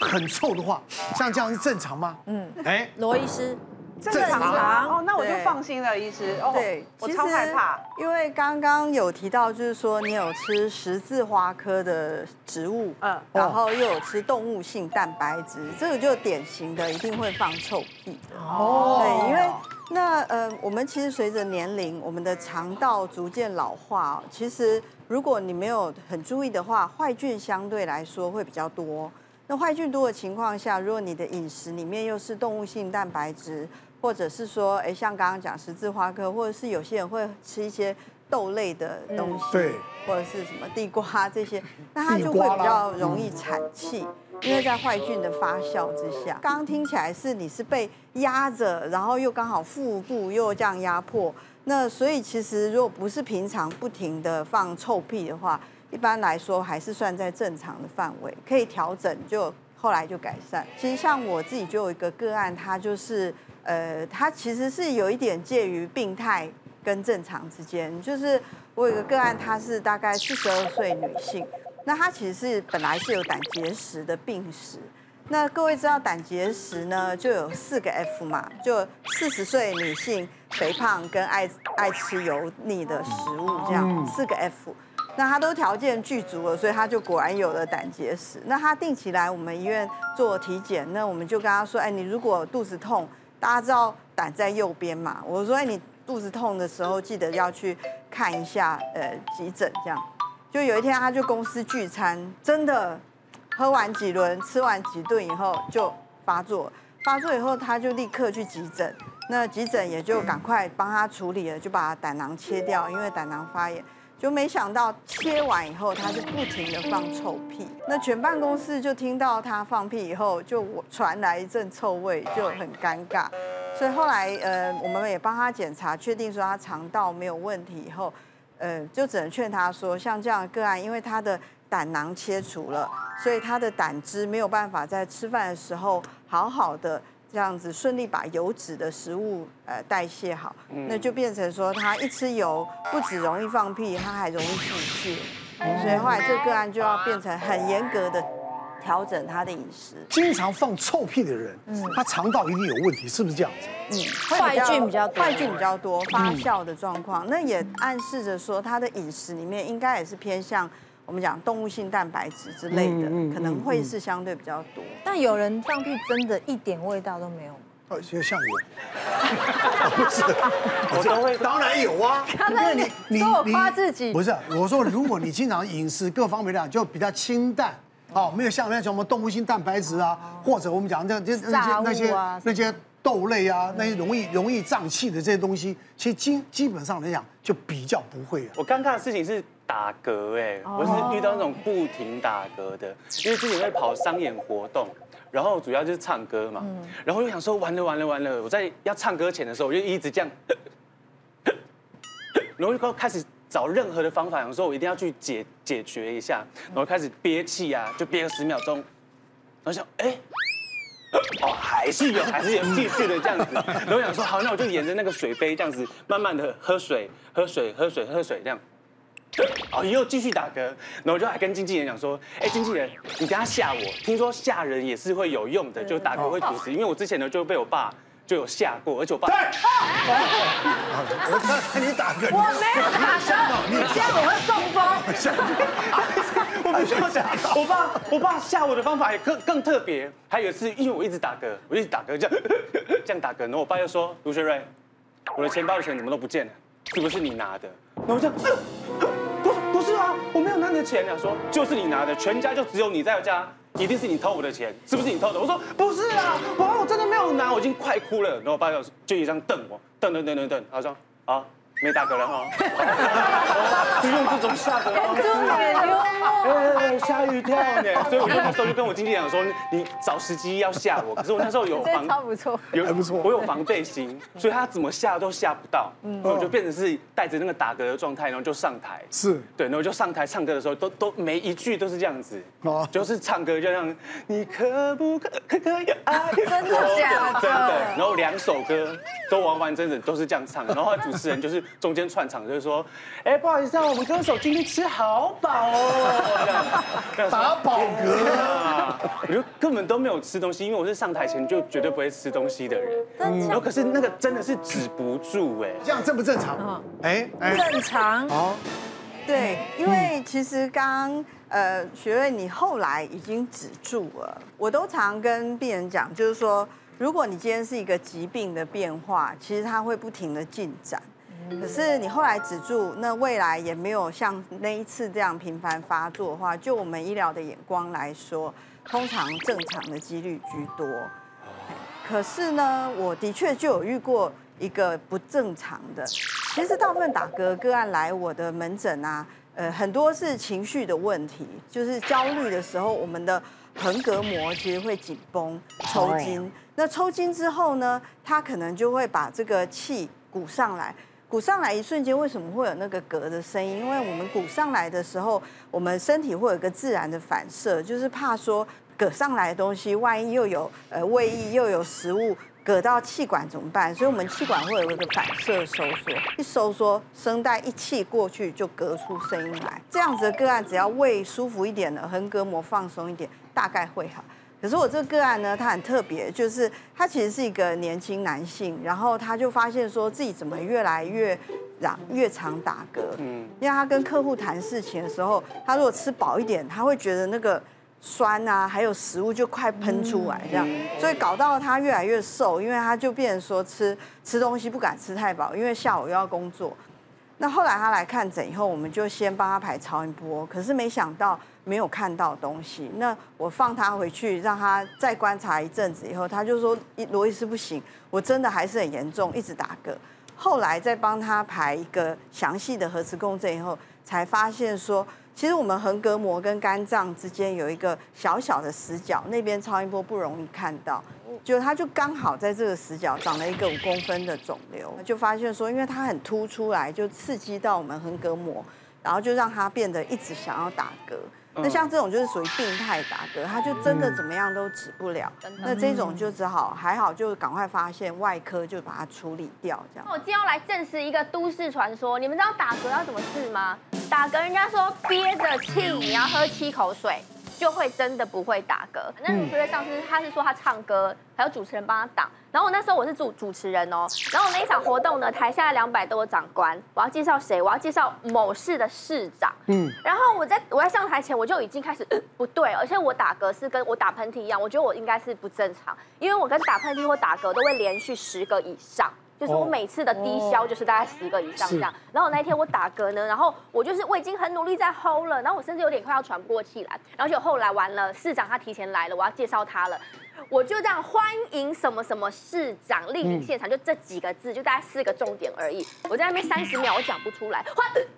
很臭的话，像这样是正常吗？嗯，哎，罗医师。正常哦，那我就放心了，医师。哦，对，我超害怕，因为刚刚有提到，就是说你有吃十字花科的植物，嗯，然后又有吃动物性蛋白质，这个就典型的一定会放臭屁。哦，对，因为那呃，我们其实随着年龄，我们的肠道逐渐老化，其实如果你没有很注意的话，坏菌相对来说会比较多。那坏菌多的情况下，如果你的饮食里面又是动物性蛋白质，或者是说，哎，像刚刚讲十字花科，或者是有些人会吃一些豆类的东西，对，或者是什么地瓜这些，那它就会比较容易产气，因为在坏菌的发酵之下。刚刚听起来是你是被压着，然后又刚好腹部又这样压迫，那所以其实如果不是平常不停的放臭屁的话，一般来说还是算在正常的范围，可以调整，就后来就改善。其实像我自己就有一个个案，他就是。呃，他其实是有一点介于病态跟正常之间。就是我有一个个案，她是大概四十二岁女性，那她其实是本来是有胆结石的病史。那各位知道胆结石呢，就有四个 F 嘛，就四十岁女性、肥胖跟爱爱吃油腻的食物这样四个 F。那他都条件具足了，所以他就果然有了胆结石。那他定期来我们医院做体检，那我们就跟他说，哎，你如果肚子痛。大家知道胆在右边嘛？我说，哎，你肚子痛的时候记得要去看一下，呃，急诊这样。就有一天，他就公司聚餐，真的喝完几轮、吃完几顿以后就发作。发作以后，他就立刻去急诊。那急诊也就赶快帮他处理了，就把胆囊切掉，因为胆囊发炎。就没想到切完以后，他就不停的放臭屁。那全办公室就听到他放屁以后，就传来一阵臭味，就很尴尬。所以后来呃，我们也帮他检查，确定说他肠道没有问题以后，呃，就只能劝他说，像这样的个案，因为他的胆囊切除了，所以他的胆汁没有办法在吃饭的时候好好的。这样子顺利把油脂的食物呃代谢好，那就变成说他一吃油不止容易放屁，他还容易腹泻，所以后来这个案就要变成很严格的调整他的饮食。经常放臭屁的人，他肠道一定有问题，是不是这样子？嗯，坏菌比较多，坏菌比较多，发酵的状况，那也暗示着说他的饮食里面应该也是偏向。我们讲动物性蛋白质之类的，可能会是相对比较多。但有人放屁真的一点味道都没有吗？哦，就像我，不是，我都会，当然有啊。因为你你说我夸自己，不是，我说如果你经常饮食各方面的就比较清淡，哦，没有像那种什么动物性蛋白质啊，或者我们讲这这那些那些那些豆类啊，那些容易容易胀气的这些东西，其实基基本上来讲就比较不会。我尴尬的事情是。打嗝哎，我是遇到那种不停打嗝的，因为之前会跑商演活动，然后主要就是唱歌嘛，然后就想说完了完了完了，我在要唱歌前的时候，我就一直这样，然后就开始找任何的方法，想说我一定要去解解决一下，然后开始憋气啊，就憋个十秒钟，然后想哎，哦还是有还是有继续的这样子，然后想说好，那我就沿着那个水杯这样子慢慢的喝水喝水喝水喝水这样。哦，又继续打嗝，然后我就还跟经纪人讲说，哎，经纪人，你等下吓我，听说吓人也是会有用的，就打嗝会吐实，因为我之前呢就被我爸就有吓过，而且我爸，我看看你打嗝，我没有打嗝，你这样我会中风。我不需要讲，我爸我爸吓我的方法也更更特别，还有一次，因为我一直打嗝，我一直打嗝这样 这样打嗝，然后我爸就说，卢学瑞，我的钱包的钱怎么都不见了，是不是你拿的？然后我不。是啊，我没有拿你的钱啊！说就是你拿的，全家就只有你在家，一定是你偷我的钱，是不是你偷的？我说不是啊，我我真的没有拿，我已经快哭了。然后我爸就就一张瞪我，瞪瞪瞪瞪瞪，他说啊。没打嗝了哈，就用这种吓的方式，哎，吓一跳呢。所以我就那时候就跟我经纪人讲说，你找时机要吓我。可是我那时候有防，超不错，有还不错，我有防备心，所以他怎么吓都吓不到。嗯，我就变成是带着那个打嗝的状态，然后就上台。是，对，然后就上台唱歌的时候，都都每一句都是这样子，就是唱歌就像你可不可可可以爱？真的假的？真的。然后两首歌都完完整整都是这样唱，然后主持人就是。中间串场，就是说，哎，不好意思啊，我们歌手今天吃好饱哦，打 饱嗝，我就根本都没有吃东西，因为我是上台前就绝对不会吃东西的人。然后可是那个真的是止不住哎，这样正不正常？哎哎，正常。哦，对，因为其实刚刚呃，学瑞你后来已经止住了，我都常跟病人讲，就是说。如果你今天是一个疾病的变化，其实它会不停的进展。可是你后来止住，那未来也没有像那一次这样频繁发作的话，就我们医疗的眼光来说，通常正常的几率居多。可是呢，我的确就有遇过一个不正常的。其实大部分打嗝个案来我的门诊啊，呃，很多是情绪的问题，就是焦虑的时候，我们的横膈膜其实会紧绷、抽筋。那抽筋之后呢，它可能就会把这个气鼓上来，鼓上来一瞬间，为什么会有那个嗝的声音？因为我们鼓上来的时候，我们身体会有一个自然的反射，就是怕说嗝上来的东西，万一又有呃胃液又有食物嗝到气管怎么办？所以我们气管会有一个反射收缩，一收缩，声带一气过去就嗝出声音来。这样子的个案，只要胃舒服一点的，横膈膜放松一点，大概会好。可是我这个个案呢，他很特别，就是他其实是一个年轻男性，然后他就发现说自己怎么越来越让越常打嗝。嗯，因为他跟客户谈事情的时候，他如果吃饱一点，他会觉得那个酸啊，还有食物就快喷出来这样，所以搞到他越来越瘦，因为他就变成说吃吃东西不敢吃太饱，因为下午又要工作。那后来他来看诊以后，我们就先帮他排超音波，可是没想到。没有看到东西，那我放他回去，让他再观察一阵子以后，他就说罗伊斯不行，我真的还是很严重，一直打嗝。后来再帮他排一个详细的核磁共振以后，才发现说，其实我们横膈膜跟肝脏之间有一个小小的死角，那边超音波不容易看到，就他就刚好在这个死角长了一个五公分的肿瘤，就发现说，因为它很凸出来，就刺激到我们横膈膜，然后就让他变得一直想要打嗝。那像这种就是属于病态打嗝，他就真的怎么样都止不了。那这种就只好还好，就赶快发现外科就把它处理掉。这样。我今天要来证实一个都市传说，你们知道打嗝要怎么治吗？打嗝人家说憋着气，你要喝七口水。就会真的不会打嗝。那卢学瑞上次他是说他唱歌，还有主持人帮他挡。然后我那时候我是主主持人哦。然后我那一场活动呢，台下两百多个长官，我要介绍谁？我要介绍某市的市长。嗯。然后我在我在上台前，我就已经开始、呃、不对，而且我打嗝是跟我打喷嚏一样，我觉得我应该是不正常，因为我跟打喷嚏或打嗝都会连续十个以上。就是我每次的低消就是大概十个以上这样，然后那一天我打嗝呢，然后我就是我已经很努力在 hold 了，然后我甚至有点快要喘不过气来，然后就后来完了，市长他提前来了，我要介绍他了，我就这样欢迎什么什么市长莅临现场，就这几个字，就大概四个重点而已，我在那边三十秒我讲不出来，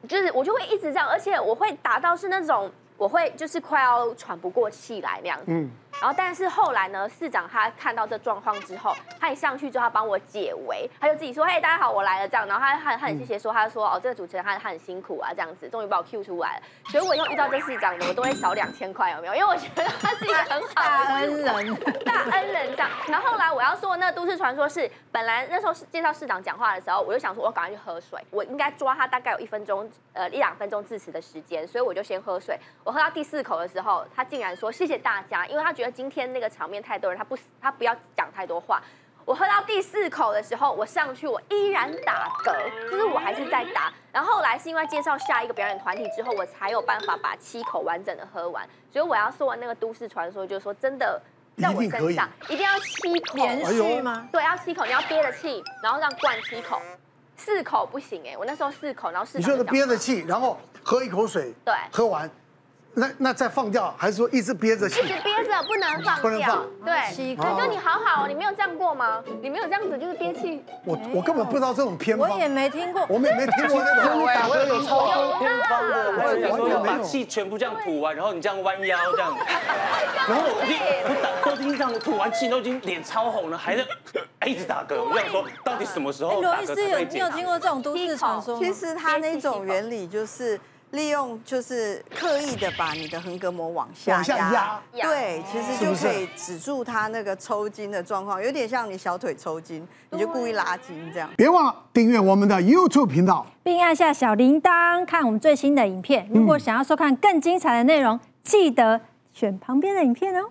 就是我就会一直这样，而且我会打到是那种。我会就是快要喘不过气来那样子，嗯，然后但是后来呢，市长他看到这状况之后，他一上去之后，他帮我解围，他就自己说，嘿，大家好，我来了这样，然后他他他很谢谢说，他说哦，这个主持人他他很辛苦啊这样子，终于把我 Q 出来了，所以我以后遇到这市长呢，我都会少两千块有没有？因为我觉得他是一个很好的恩人，大恩人这样。然后后来我要说那都市传说是，本来那时候是介绍市长讲话的时候，我就想说我赶快去喝水，我应该抓他大概有一分钟呃一两分钟致辞的时间，所以我就先喝水。我喝到第四口的时候，他竟然说谢谢大家，因为他觉得今天那个场面太多人，他不他不要讲太多话。我喝到第四口的时候，我上去我依然打嗝，就是我还是在打。然后后来是因为介绍下一个表演团体之后，我才有办法把七口完整的喝完。所以我要说完那个都市传说，就是说真的在我身上一定要吸口。连续吗？对，要吸口，你要憋着气，然后让灌七口，四口不行哎，我那时候四口，然后四口。你说的憋着气，然后喝一口水，对，喝完。那那再放掉，还是说一直憋着气？一直憋着，不能放掉。不能放。对，哥你好好，你没有这样过吗？你没有这样子，就是憋气。我我根本不知道这种偏方。我也没听过。我们也没听过那种。打嗝有超多偏方的。我有听过。把气全部这样吐完，然后你这样弯腰这样。然后我听我打都听这样吐完气都已经脸超红了，还在 一直打嗝。我想说，到底什么时候打嗝可以解？罗医师有没有听过这种都市传说？其实它那种原理就是。利用就是刻意的把你的横膈膜往下往下压对，其实就可以止住它那个抽筋的状况，有点像你小腿抽筋，你就故意拉筋这样。别忘了订阅我们的 YouTube 频道，并按下小铃铛看我们最新的影片。如果想要收看更精彩的内容，记得选旁边的影片哦。